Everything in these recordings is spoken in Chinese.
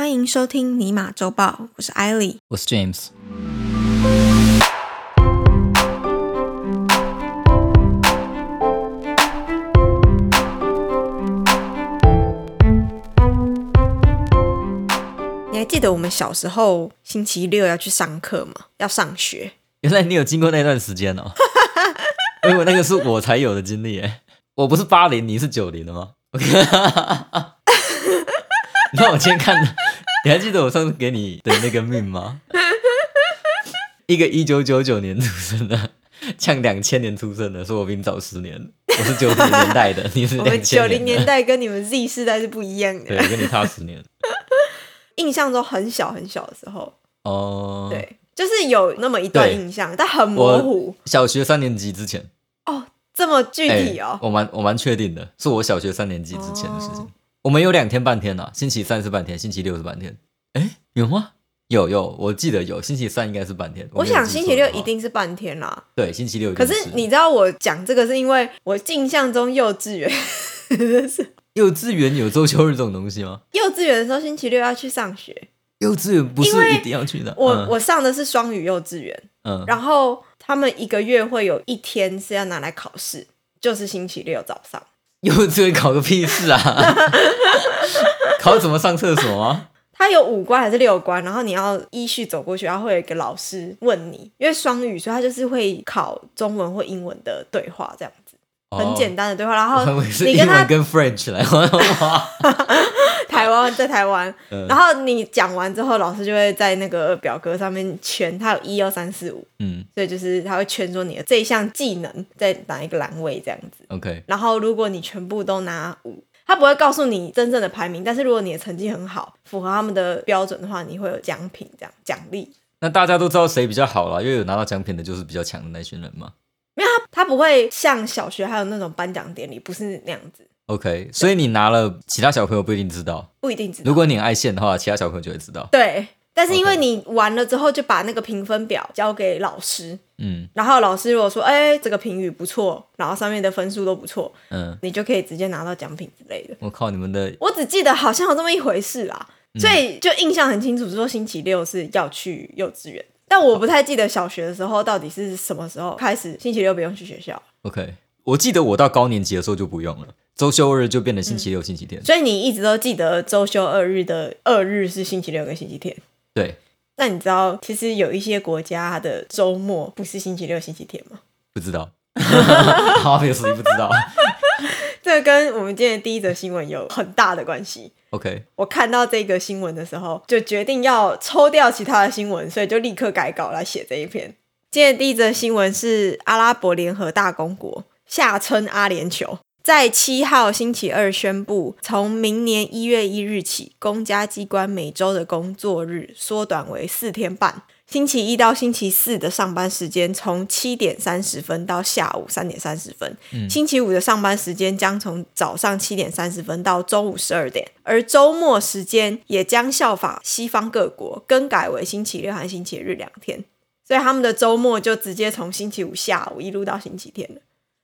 欢迎收听尼玛周报，我是艾莉。我是 James。你还记得我们小时候星期六要去上课吗？要上学。原来你有经过那段时间哦，因为那个是我才有的经历哎。我不是八零，你是九零的吗那我今天看，你还记得我上次给你的那个命吗？一个一九九九年出生的，像两千年出生的，说我比你早十年。我是九零年代的，你是我们九零年代跟你们 Z 世代是不一样对，的。我跟你差十年。印象中很小很小的时候，哦，，对，就是有那么一段印象，但很模糊。小学三年级之前，哦，这么具哎体哦。我蛮我蛮确定的，是我小学三年级之前的事情。哦我们有两天半天啊，星期三是半天，星期六是半天。哎，有吗？有有，我记得有，星期三应该是半天。我想星期六一定是半天啦。对，星期六一可是你知道我讲这个是因为我印象中幼稚园是 幼稚园有周休日这种东西吗？幼稚园的时候星期六要去上学，幼稚园不是一定要去的。我、嗯我上的是双语幼稚园，嗯，然后他们一个月会有一天是要拿来考试，就是星期六早上。幼稚园考个屁事啊！考怎么上厕所啊？它有五关还是六关，然后你要依序走过去，然后会有一个老师问你，因为双语，所以他就是会考中文或英文的对话这样子，很简单的对话。然后你跟他英文跟 French 来 台湾 在台湾，嗯然后你讲完之后，老师就会在那个表格上面圈，他有一二三四五，嗯所以就是他会圈说你的这一项技能在哪一个栏位这样子。，OK，然后如果你全部都拿五，他不会告诉你真正的排名，但是如果你的成绩很好，符合他们的标准的话，你会有奖品这样奖励。那大家都知道谁比较好了，因为有拿到奖品的就是比较强的那群人嘛。他不会像小学还有那种颁奖典礼，不是那样子，OK，所以你拿了，其他小朋友不一定知道。不一定知道。如果你很爱现的话，其他小朋友就会知道。对，但是因为你完了之后就把那个评分表交给老师，嗯然后老师如果说，哎、这个评语不错，然后上面的分数都不错，嗯，你就可以直接拿到奖品之类的。我靠，你们的我只记得好像有这么一回事啦，嗯所以就印象很清楚，说星期六是要去幼稚园，但我不太记得小学的时候到底是什么时候开始星期六不用去学校，OK，我记得我到高年级的时候就不用了，周休日就变成星期六、星期天。所以你一直都记得周休二日的二日是星期六跟星期天。对，那你知道其实有一些国家它的周末不是星期六、星期天吗？不知道。Obviously 不知道。这个跟我们今天的第一则新闻有很大的关系。OK，我看到这个新闻的时候，就决定要抽掉其他的新闻，所以就立刻改稿来写这一篇。今天的第一则新闻是阿拉伯联合大公国，下称阿联酋，在七号星期二宣布，从明年一月一日起，公家机关每周的工作日缩短为四天半。星期一到星期四的上班时间从七点三十分到下午三点三十分，星期五的上班时间将从早上七点三十分到中午十二点，而周末时间也将效法西方各国，更改为星期六和星期日两天。所以他们的周末就直接从星期五下午一路到星期天了。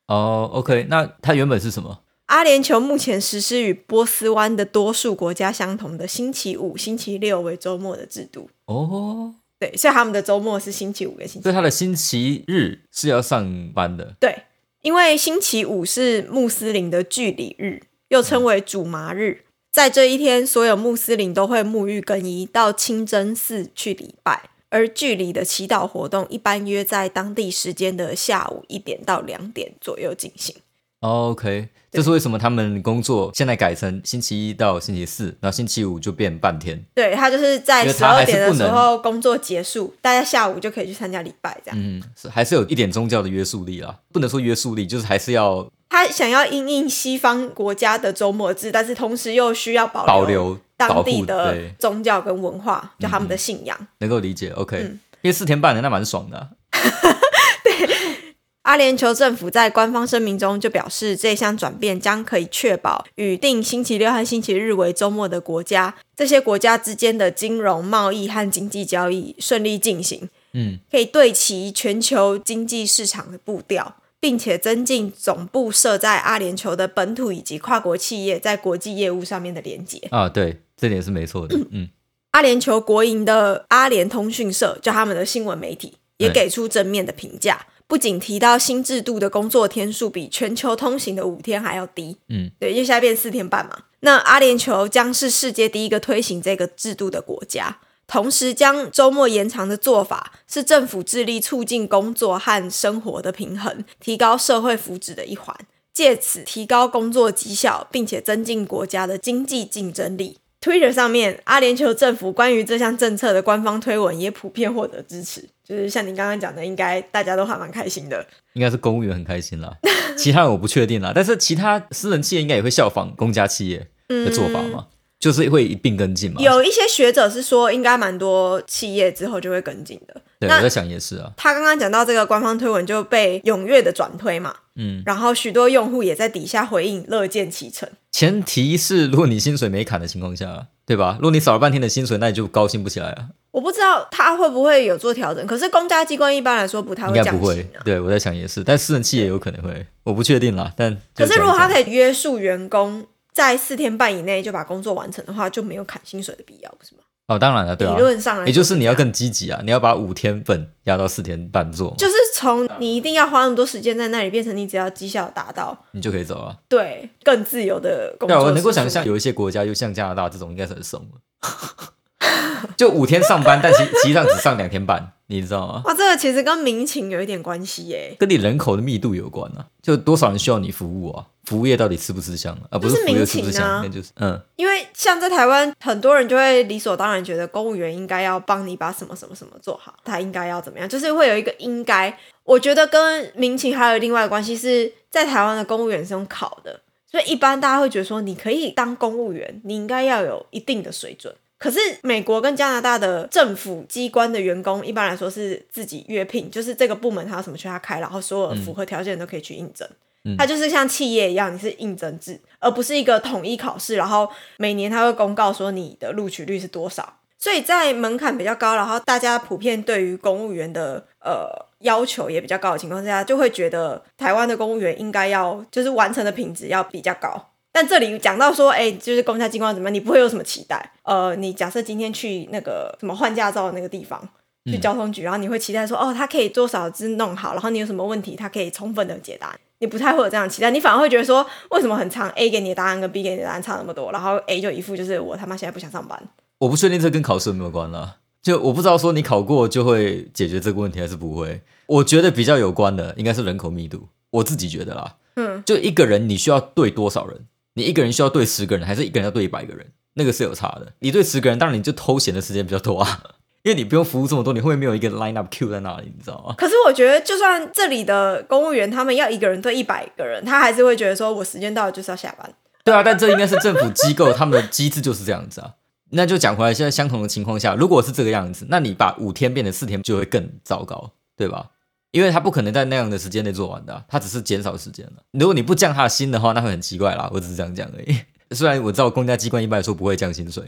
哦、o k 那它原本是什么？阿联酋目前实施与波斯湾的多数国家相同的星期五、星期六为周末的制度。哦，对，所以他们的周末是星期五跟星期所以他的星期日是要上班的。对，因为星期五是穆斯林的距离日，又称为主麻日。在这一天，所有穆斯林都会沐浴更衣，到清真寺去礼拜。而距离的祈祷活动一般约在当地时间的下午一点到两点左右进行。哦 OK，这是为什么他们工作现在改成星期一到星期四，然后星期五就变半天。对他就是在十二点的时候工作结束，大家下午就可以去参加礼拜，这样。嗯，是还是有一点宗教的约束力啦，不能说约束力，就是还是要他想要因应西方国家的周末制，但是同时又需要保保留当地的，宗教跟文化，就他们的信仰。能够理解。OK，、嗯。因为四天半的那蛮爽的啊、阿联酋政府在官方声明中就表示，这项转变将可以确保与定星期六和星期日为周末的国家，这些国家之间的金融、贸易和经济交易顺利进行，嗯，可以对齐全球经济市场的步调，并且增进总部设在阿联酋的本土以及跨国企业在国际业务上面的连接。啊，对，这点是没错的。嗯，阿联酋国营的阿联通讯社，就他们的新闻媒体，也给出正面的评价。不仅提到新制度的工作天数比全球通行的五天还要低，嗯，对，因为现在变四天半嘛。那阿联酋将是世界第一个推行这个制度的国家，同时将周末延长的做法是政府致力促进工作和生活的平衡，提高社会福祉的一环，借此提高工作绩效，并且增进国家的经济竞争力。Twitter 上面，阿联酋政府关于这项政策的官方推文也普遍获得支持，就是像您刚刚讲的，应该大家都还蛮开心的。应该是公务员很开心啦，其他人我不确定啦。但是其他私人企业应该也会效仿公家企业的做法嘛，就是会一并跟进嘛。有一些学者是说，应该蛮多企业之后就会跟进的。对，我在想也是啊。他刚刚讲到这个官方推文就被踊跃的转推嘛，嗯，然后许多用户也在底下回应，乐见其成。前提是如果你薪水没砍的情况下，对吧？如果你少了半天的薪水，那你就高兴不起来啊。我不知道他会不会有做调整，可是公家机关一般来说不太会降薪该不会啊。。对，我在想也是，但私人企业有可能会，我不确定啦。但可是如果他，可以约束员工在四天半以内就把工作完成的话，就没有砍薪水的必要，不是吗？哦，当然了，对啊理，论上来，也就是你要更积极啊，你要把五天份压到四天半做，就是从你一定要花那么多时间在那里，变成你只要绩效达到你就可以走啊。对更自由的工对啊，作。我能够想象，有一些国家，就像加拿大这种，应该是很松的，就五天上班，但其实际上只上两天半，你知道吗？哇，这个其实跟民情有一点关系耶。跟你人口的密度有关啊，就多少人需要你服务啊，服务业到底吃不吃香啊？啊，不是服务业吃不吃民情啊，那就是嗯，因为像在台湾，很多人就会理所当然觉得公务员应该要帮你把什么什么什么做好，他应该要怎么样，就是会有一个应该。我觉得跟民情还有另外的关系是在台湾的公务员是用考的，所以一般大家会觉得说，你可以当公务员，你应该要有一定的水准。可是美国跟加拿大的政府机关的员工，一般来说是自己约聘，就是这个部门他有什么缺他开，然后所有符合条件的都可以去应征。嗯它就是像企业一样，你是应征制，而不是一个统一考试，然后每年它会公告说你的录取率是多少。所以在门槛比较高，然后大家普遍对于公务员的呃要求也比较高的情况下，就会觉得台湾的公务员应该要就是完成的品质要比较高。但这里讲到说，哎、就是公家机关怎么样，你不会有什么期待。呃，你假设今天去那个什么换驾照的那个地方，去嗯交通局，然后你会期待说，哦，他可以多少字弄好，然后你有什么问题，他可以充分的解答。你不太会有这样的期待，你反而会觉得说，为什么很长 A 给你的答案跟 B 给你的答案差那么多，然后 A 就一副就是我他妈现在不想上班。我不确定这跟考试有没有关啦，就我不知道说你考过就会解决这个问题还是不会。我觉得比较有关的应该是人口密度，我自己觉得啦，嗯，就一个人你需要对多少人？你一个人需要对十个人，还是一个人要对一百个人？那个是有差的。你对十个人，当然你就偷闲的时间比较多啊，因为你不用服务这么多，你后面没有一个 line up queue 在那里，你知道吗？可是我觉得，就算这里的公务员他们要一个人对一百个人，他还是会觉得说我时间到了就是要下班。对啊，但这应该是政府机构他们的机制就是这样子啊。那就讲回来，现在相同的情况下，如果是这个样子，那你把五天变成四天就会更糟糕，对吧？因为他不可能在那样的时间内做完的啊、他只是减少时间了。如果你不降他的薪的话，那会很奇怪啦。我只是这样讲而已。虽然我知道公家机关一般来说不会降薪水，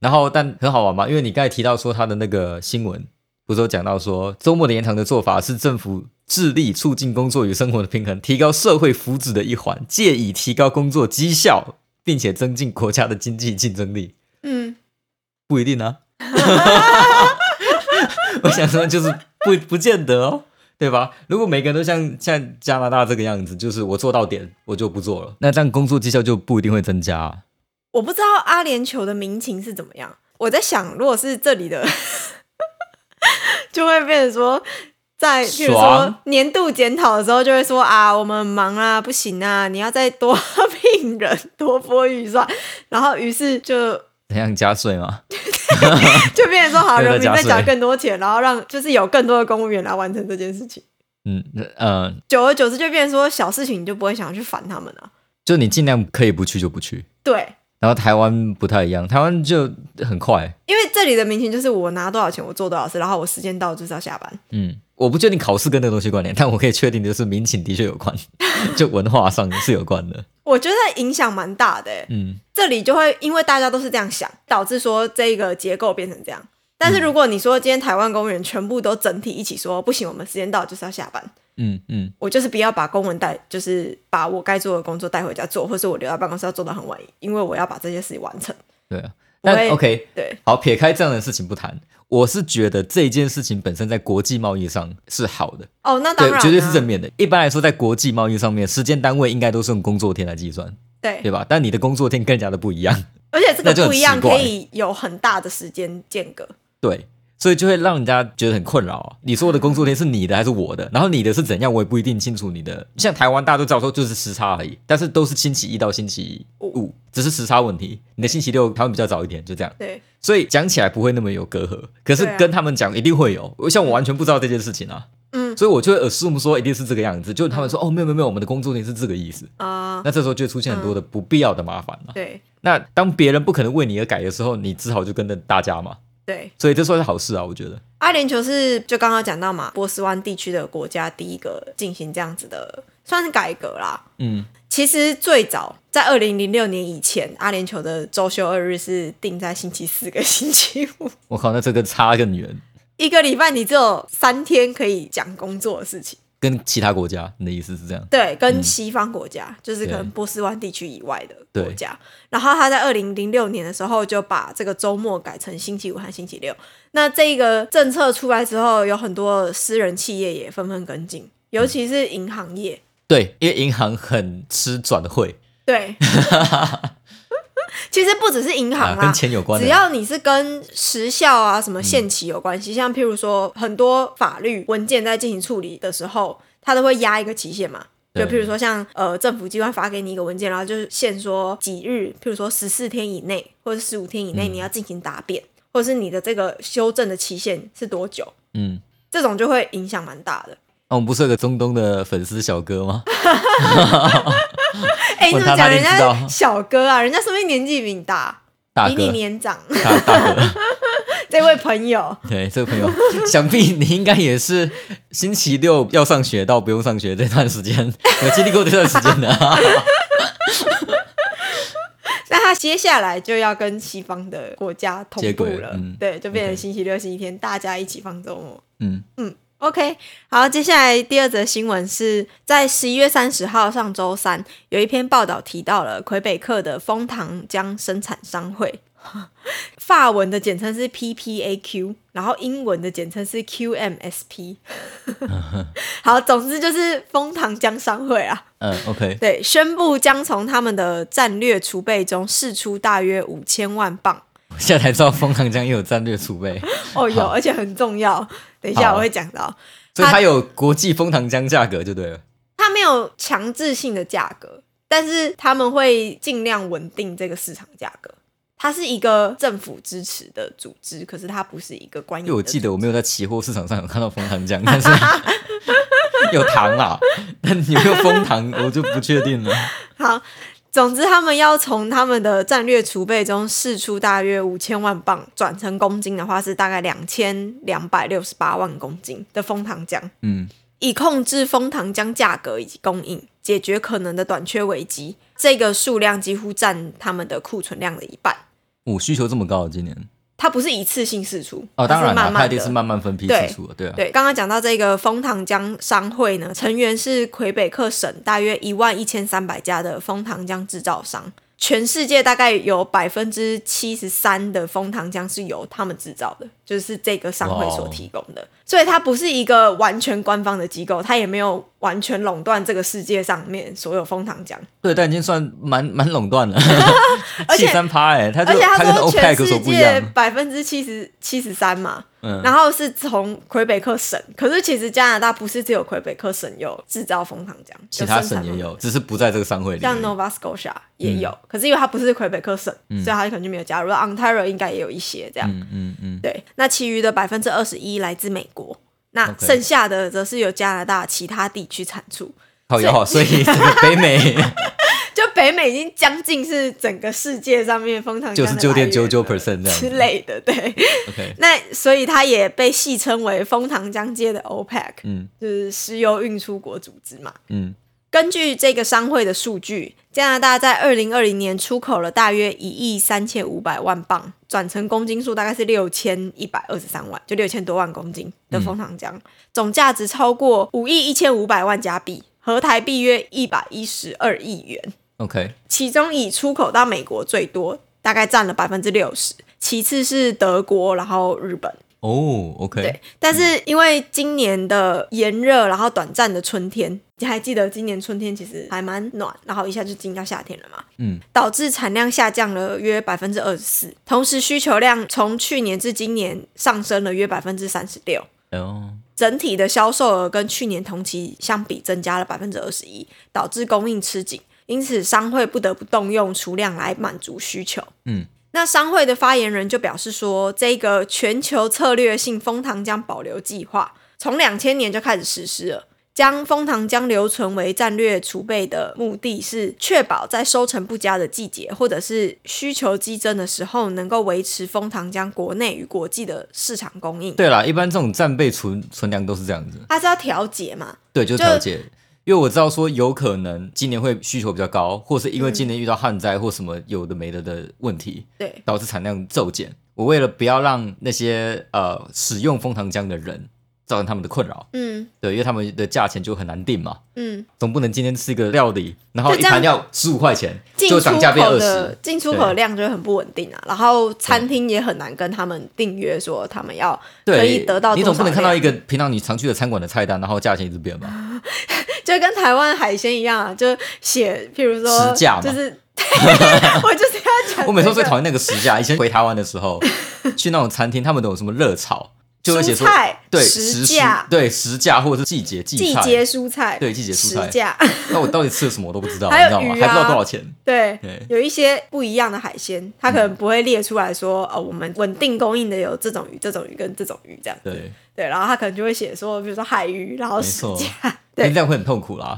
然后但很好玩嘛，因为你刚才提到说他的那个新闻，不是有讲到说周末的延长的做法是政府致力促进工作与生活的平衡，提高社会福祉的一环，借以提高工作绩效，并且增进国家的经济竞争力。嗯，不一定啊。我想说，就是不不见得哦，对吧？如果每个人都像像加拿大这个样子，就是我做到点我就不做了，那这样工作绩效就不一定会增加、我不知道阿联酋的民情是怎么样。我在想，如果是这里的，就会变成说，在譬如说年度检讨的时候，就会说啊，我们很忙啊，不行啊，你要再多 聘人，多拨预算，然后于是就怎样加税吗？就变成说，好，人民再缴更多钱，然后让就是有更多的公务员来完成这件事情。嗯呃，久而久之，就变成说小事情你就不会想要去烦他们了、就你尽量可以不去就不去。对，然后台湾不太一样，台湾就很快。因为这里的民情就是我拿多少钱，我做多少事，然后我时间到就是要下班。嗯，我不确定考试跟那个东西关联，但我可以确定就是民情的确有关，就文化上是有关的。我觉得影响蛮大的欸。嗯，这里就会因为大家都是这样想，导致说这个结构变成这样。但是如果你说今天台湾公务员全部都整体一起说不行，我们时间到就是要下班，嗯嗯，我就是不要把公文带，就是把我该做的工作带回家做，或是我留在办公室要做到很晚，因为我要把这些事情完成。对啊。但 OK，对，好，撇开这样的事情不谈，我是觉得这件事情本身在国际贸易上是好的，哦，那当然，，对绝对是正面的。一般来说，在国际贸易上面，时间单位应该都是用工作天来计算，对，对吧？但你的工作天更加的不一样，而且这个 不一样，可以有很大的时间间隔。对，所以就会让人家觉得很困扰啊。你说的工作天是你的还是我的？然后你的是怎样，我也不一定清楚你的。像台湾大家都知道说就是时差而已，但是都是星期一到星期五，只是时差问题。你的星期六他们比较早一点，就这样。对，所以讲起来不会那么有隔阂，可是跟他们讲一定会有。像我完全不知道这件事情啊，嗯所以我就会 assume 说一定是这个样子。就他们说哦没有没有没有，我们的工作天是这个意思。啊、那这时候就会出现很多的不必要的麻烦了、对那当别人不可能为你而改的时候，你只好就跟着大家嘛。对，所以这算是好事啊，我觉得。阿联酋是就刚刚讲到嘛，波斯湾地区的国家第一个进行这样子的，算是改革啦。嗯，其实最早在二零零六年以前，阿联酋的周休二日是定在星期四跟星期五，我靠，那这个差更远，一个礼拜你只有三天可以讲工作的事情。跟其他国家，你的意思是这样？对，跟西方国家，就是可能波斯湾地区以外的对国家。然后他在二零零六年的时候就把这个周末改成星期五和星期六。那这个政策出来之后，有很多私人企业也纷纷跟进，尤其是银行业。对，因为银行很吃转会对，其实不只是银啊，行啦跟，钱有关的。只要你是跟时效啊、什么限期有关系，像譬如说很多法律文件在进行处理的时候，它都会压一个期限嘛。就譬如说像呃政府机关发给你一个文件，然后就是限说几日，譬如说十四天以内或者十五天以内你要进行答辩，或者是你的这个修正的期限是多久，嗯，这种就会影响蛮大的。那、我们不是有个中东的粉丝小哥吗？哎、你怎么讲人家小哥啊？人家说不定年纪比你大，大比你，年长。大大哥，这位朋友，对这位朋友，想必你应该也是星期六要上学到不用上学这段时间，有经历过这段时间的、那他接下来就要跟西方的国家同步了，对，就变成星期六、星期天大家一起放周末。嗯。嗯，OK，好，接下来第二则新闻是在十一月三十号上周三，有一篇报道提到了魁北克的枫糖浆生产商会，法文的简称是 PPAQ，然后英文的简称是 QMSP。好，总之就是枫糖浆商会啊。嗯，OK，对，宣布将从他们的战略储备中释出大约五千万磅。我 现在才知道枫糖浆也有战略储备，哦，有，而且很重要。等一下我会讲到，所以它有国际枫糖浆价格就对了。它没有强制性的价格，但是他们会尽量稳定这个市场价格。它是一个政府支持的组织，可是它不是一个官。因为我记得我没有在期货市场上有看到枫糖浆，但是 有糖啊，但有没有枫糖我就不确定了。好，总之他们要从他们的战略储备中试出大约五千万磅，转成公斤的话是大概两千两百六十八万公斤的枫糖浆。嗯，以控制枫糖浆价格以及供应，解决可能的短缺危机。这个数量几乎占他们的库存量的一半。我、需求这么高，今年它不是一次性释出哦，当然了，它。一定是慢慢分批释出的，对啊，对，刚刚讲到这个枫糖浆商会呢，成员是魁北克省大约一万一千三百家的枫糖浆制造商，全世界大概有百分之七十三的枫糖浆是由他们制造的，就是这个商会所提供的。所以它不是一个完全官方的机构，它也没有完全垄断这个世界上面所有枫糖浆。对，但已经算蛮蛮垄断了，而且七三趴哎，而且他说全世界样，百分之七十七十三嘛，嗯，然后是从魁北克省，可是其实加拿大不是只有魁北克省有制造枫糖浆，其他省也有，只是不在这个商会里像。Nova Scotia 也有，可是因为它不是魁北克省，所以它可能就没有加入。Ontario 应该也有一些这样。嗯嗯嗯，对，那其余的百分之二十一来自美国，那 OK 剩下的则是由加拿大其他地区产出。好友好，所以这个北美 就北美已经将近是整个世界上面枫糖浆九十九点九九 percent 之子。类的，对。OK，那所以它也被戏称为蜂糖浆界的 OPEC，嗯就是石油运出国组织嘛。嗯，根据这个商会的数据，加拿大在二零二零年出口了大约一亿三千五百万磅，转成公斤数大概是六千一百二十三万，就六千多万公斤的蜂糖浆，总价值超过五亿一千五百万加币，合台币约一百一十二亿元。OK，其中以出口到美国最多，大概占了百分之六十，其次是德国，然后日本。哦，OK，对，但是因为今年的炎热，然后短暂的春天，你还记得今年春天其实还蛮暖，然后一下就进到夏天了嘛？嗯，导致产量下降了约百分之二十四，同时需求量从去年至今年上升了约百分之三十六。哦，整体的销售额跟去年同期相比增加了百分之二十一，导致供应吃紧，因此商会不得不动用储量来满足需求。嗯，那商会的发言人就表示说，这个全球策略性蜂糖浆保留计划从两千年就开始实施了。将蜂糖浆留存为战略储备的目的是确保在收成不佳的季节或者是需求激增的时候，能够维持蜂糖浆国内与国际的市场供应。对啦，一般这种战备存存粮都是这样子，它是要调节嘛？对，就是就调节。因为我知道说有可能今年会需求比较高，或是因为今年遇到旱灾或什么有的没的的问题，对，导致产量骤减。我为了不要让那些呃使用枫糖浆的人造成他们的困扰，嗯对，因为他们的价钱就很难定嘛，嗯，总不能今天吃一个料理，然后一盘要十五块钱，就涨价变二十。进出口的量就很不稳定啊，然后餐厅也很难跟他们订约说他们要可，以得到你总不能看到一个平常你常去的餐馆的菜单，然后价钱一直变吧？就跟台湾海鲜一样啊，就写譬如说实价嘛就是。我就是要讲、我每次最讨厌那个时价。以前回台湾的时候，去那种餐厅，他们都有什么热炒，就会写说蔬菜对时价对时价或者是季节季菜。季节蔬菜，对季节蔬菜时价，那我到底吃了什么我都不知道，还有你知道吗？鱼啊还不知道多少钱。对对，有一些不一样的海鲜，它可能不会列出来说，哦，我们稳定供应的有这种鱼、这种鱼跟这种鱼这样。对，对，然后他可能就会写说，比如说海鱼，然后没错实价，因为 对这样会很痛苦啦。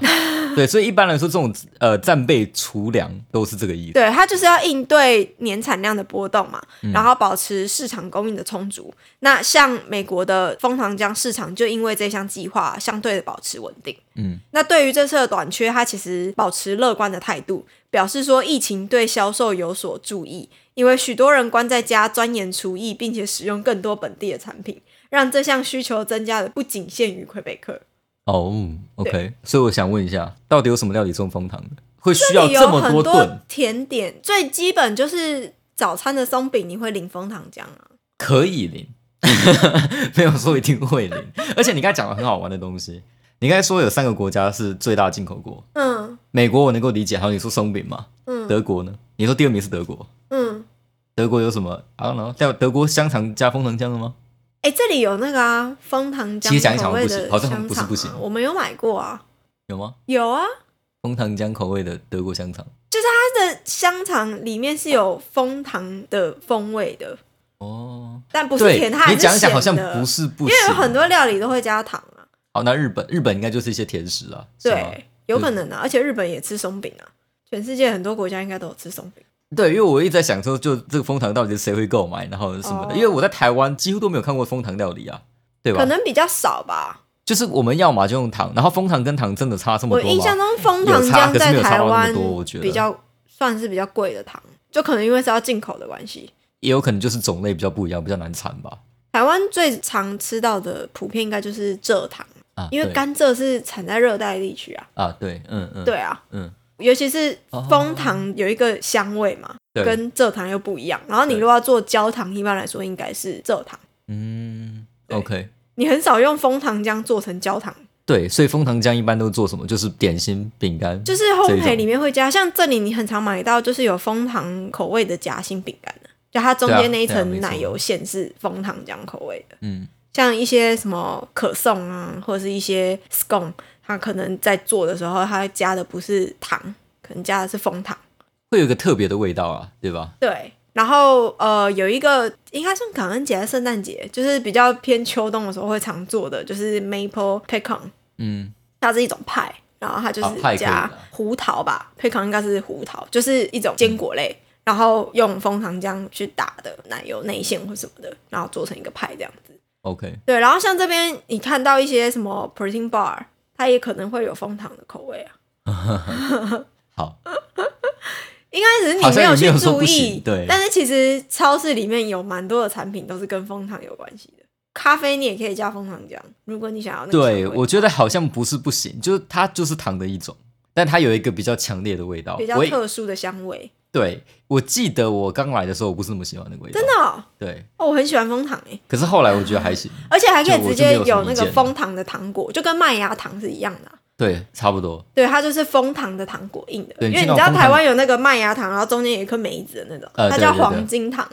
对，所以一般来说，这种呃战备储粮都是这个意思。对，它就是要应对年产量的波动嘛，嗯然后保持市场供应的充足。那像美国的枫糖浆市场，就因为这项计划相对的保持稳定。嗯，那对于这次的短缺，它其实保持乐观的态度，表示说疫情对销售有所注意，因为许多人关在家钻研厨艺，并且使用更多本地的产品，让这项需求增加的不仅限于魁北克。哦，OK，所以我想问一下，到底有什么料理种枫糖的？会需要这么多？甜点，最基本就是早餐的松饼，你会淋枫糖浆啊。可以淋，没有说一定会淋。而且你刚才讲了很好玩的东西，你刚才说有三个国家是最大进口国，嗯美国我能够理解，好，你说松饼嘛，嗯德国呢？你说第二名是德国，嗯，德国有什么？I don't know，叫德国香肠加枫糖浆的吗？哎、这里有那个啊，枫糖其实讲一讲浆口味的不行好像香肠啊不是不行。我们有买过啊，有吗？有啊，枫糖浆口味的德国香肠？它的香肠里面是有枫糖的风味的，哦，但不是对甜，它还你是讲一讲好像咸的。不是不因行，为有很多料理都会加糖啊，好，那日本日本应该就是一些甜食啊，是吗？对，有可能啊，而且日本也吃松饼啊，全世界很多国家应该都有吃松饼。对，因为我一直在想说，就这个蜂糖到底是谁会购买，然后什么的。哦因为我在台湾几乎都没有看过蜂糖料理啊，对吧？可能比较少吧。就是我们要嘛就用糖，然后蜂糖跟糖真的差这么多吗？我印象中蜂糖浆在台湾多我觉得比较算是比较贵的糖，就可能因为是要进口的关系。也有可能就是种类比较不一样，比较难产吧。台湾最常吃到的普遍应该就是蔗糖，啊，因为甘蔗是产在热带地区啊。啊，对，嗯嗯，对啊，嗯，尤其是哦枫糖有一个香味嘛，对跟蔗糖又不一样。然后你如果要做焦糖，一般来说应该是蔗糖，嗯，OK，你很少用蜂糖浆做成焦糖，对，所以蜂糖浆一般都做什么？就是点心、饼干，就是烘焙里面会加。像这里你很常买到，就是有蜂糖口味的夹心饼干的，就它中间那一层奶油馅是蜂糖浆口味的。嗯，像一些什么可颂啊，或者是一些 scone，它可能在做的时候，它加的不是糖，可能加的是枫糖。会有一个特别的味道啊，对吧？对，然后呃，有一个应该算感恩节、还是圣诞节，就是比较偏秋冬的时候会常做的，就是 maple pecan，嗯，它是一种派，然后它就是加胡桃吧、pecan 应该是胡桃，就是一种坚果类。然后用枫糖浆去打的奶油内馅或什么的，然后做成一个派这样子。OK，对，然后像这边你看到一些什么 protein bar，它也可能会有枫糖的口味啊。好，应该只是好你没有去注意，对但是其实超市里面有蛮多的产品都是跟枫糖有关系的。咖啡你也可以加枫糖浆，如果你想要那个对，我觉得好像不是不行，就是它就是糖的一种，但它有一个比较强烈的味道。比较特殊的香味。对，我记得我刚来的时候，我不是那么喜欢那个味道。真的哦，对，哦我很喜欢蜂糖诶，可是后来我觉得还行。而且还可以直接有有那个枫糖的糖果，就跟麦芽糖是一样的啊、对，差不多。对，它就是蜂糖的糖果印的，因为你知道台湾有那个麦芽糖，然后中间有一颗梅子的那种，它叫黄金糖，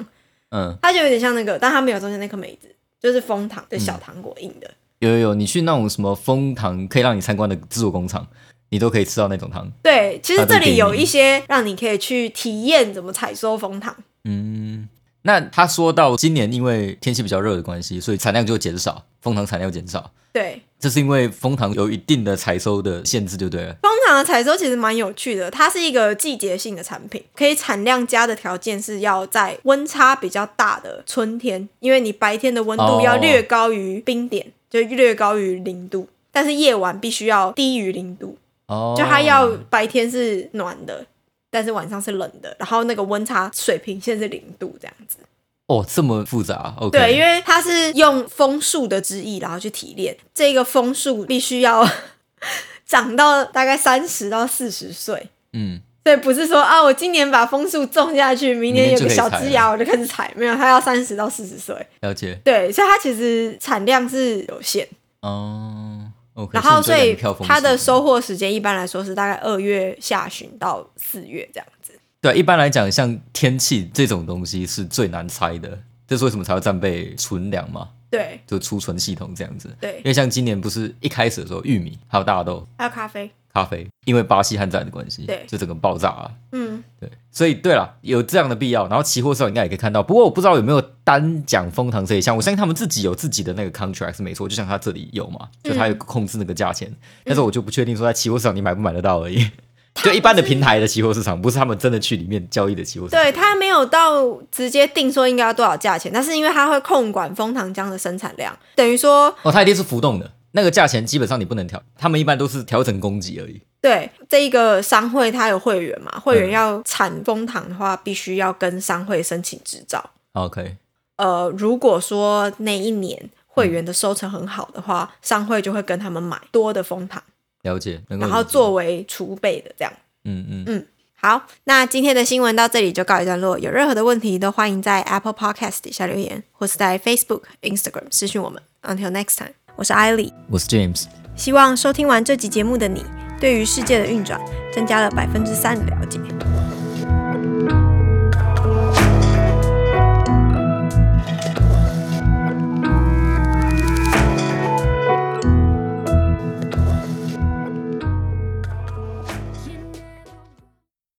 嗯，它就有点像那个，但它没有中间那颗梅子，就是蜂糖的嗯。小糖果印的。有有有，你去那种什么蜂糖可以让你参观的制作工厂，你都可以吃到那种糖。对，其实这里有一些让你可以去体验怎么采收蜂糖。嗯，那他说到今年因为天气比较热的关系，所以产量就减少，蜂糖产量减少。对，这是因为蜂糖有一定的采收的限制，就对了。蜂糖的采收其实蛮有趣的，它是一个季节性的产品，可以产量加的条件是要在温差比较大的春天，因为你白天的温度哦要略高于冰点，就略高于零度，但是夜晚必须要低于零度，哦，就它要白天是暖的。但是晚上是冷的，然后那个温差水平线是零度这样子。哦这么复杂。对，因为它是用枫树的枝叶，然后去提炼。这个枫树必须要 长到大概三十到四十岁，嗯，所以不是说啊，我今年把枫树种下去，明年有个小枝芽我就开始采，没有，它要三十到四十岁。了解。对，所以它其实产量是有限，哦然后所以它的收获时间一般来说是大概二月下旬到四月这样子。对，一般来讲，像天气这种东西是最难猜的，这是为什么才要战备存粮嘛，对就储存系统这样子。对因，为像今年不是一开始的时候，玉米还有大豆、还有咖啡，咖啡，因为巴西旱灾的关系，对就整个爆炸啊。嗯，对，所以对了，有这样的必要。然后期货市场应该也可以看到，不过我不知道有没有单讲蜂糖这一项，我相信他们自己有自己的那个 contract 是没错，就像他这里有嘛，就他有控制那个价钱，但是我就不确定说在期货市场你买不买得到而已。就一般的平台的期货市场，不是他们真的去里面交易的期货市场。对，它没有到直接定说应该要多少价钱，但是因为它会控管枫糖浆的生产量，等于说哦，它一定是浮动的，那个价钱基本上你不能调，他们一般都是调整供给而已。对这一个商会它有会员嘛，会员嗯要产枫糖的话，必须要跟商会申请执照。OK，呃，如果说那一年会员的收成很好的话，商会就会跟他们买多的枫糖，了解，然后作为储备的这样。嗯嗯嗯好，那今天的新闻到这里就告一段落。有任何的问题都欢迎在 Apple Podcast 底下留言，或是在 Facebook、Instagram 私讯我们。Until next time，我是 ily。我是 James，希望收听完这集节目的你，对于世界的运转增加了百分之三的了解。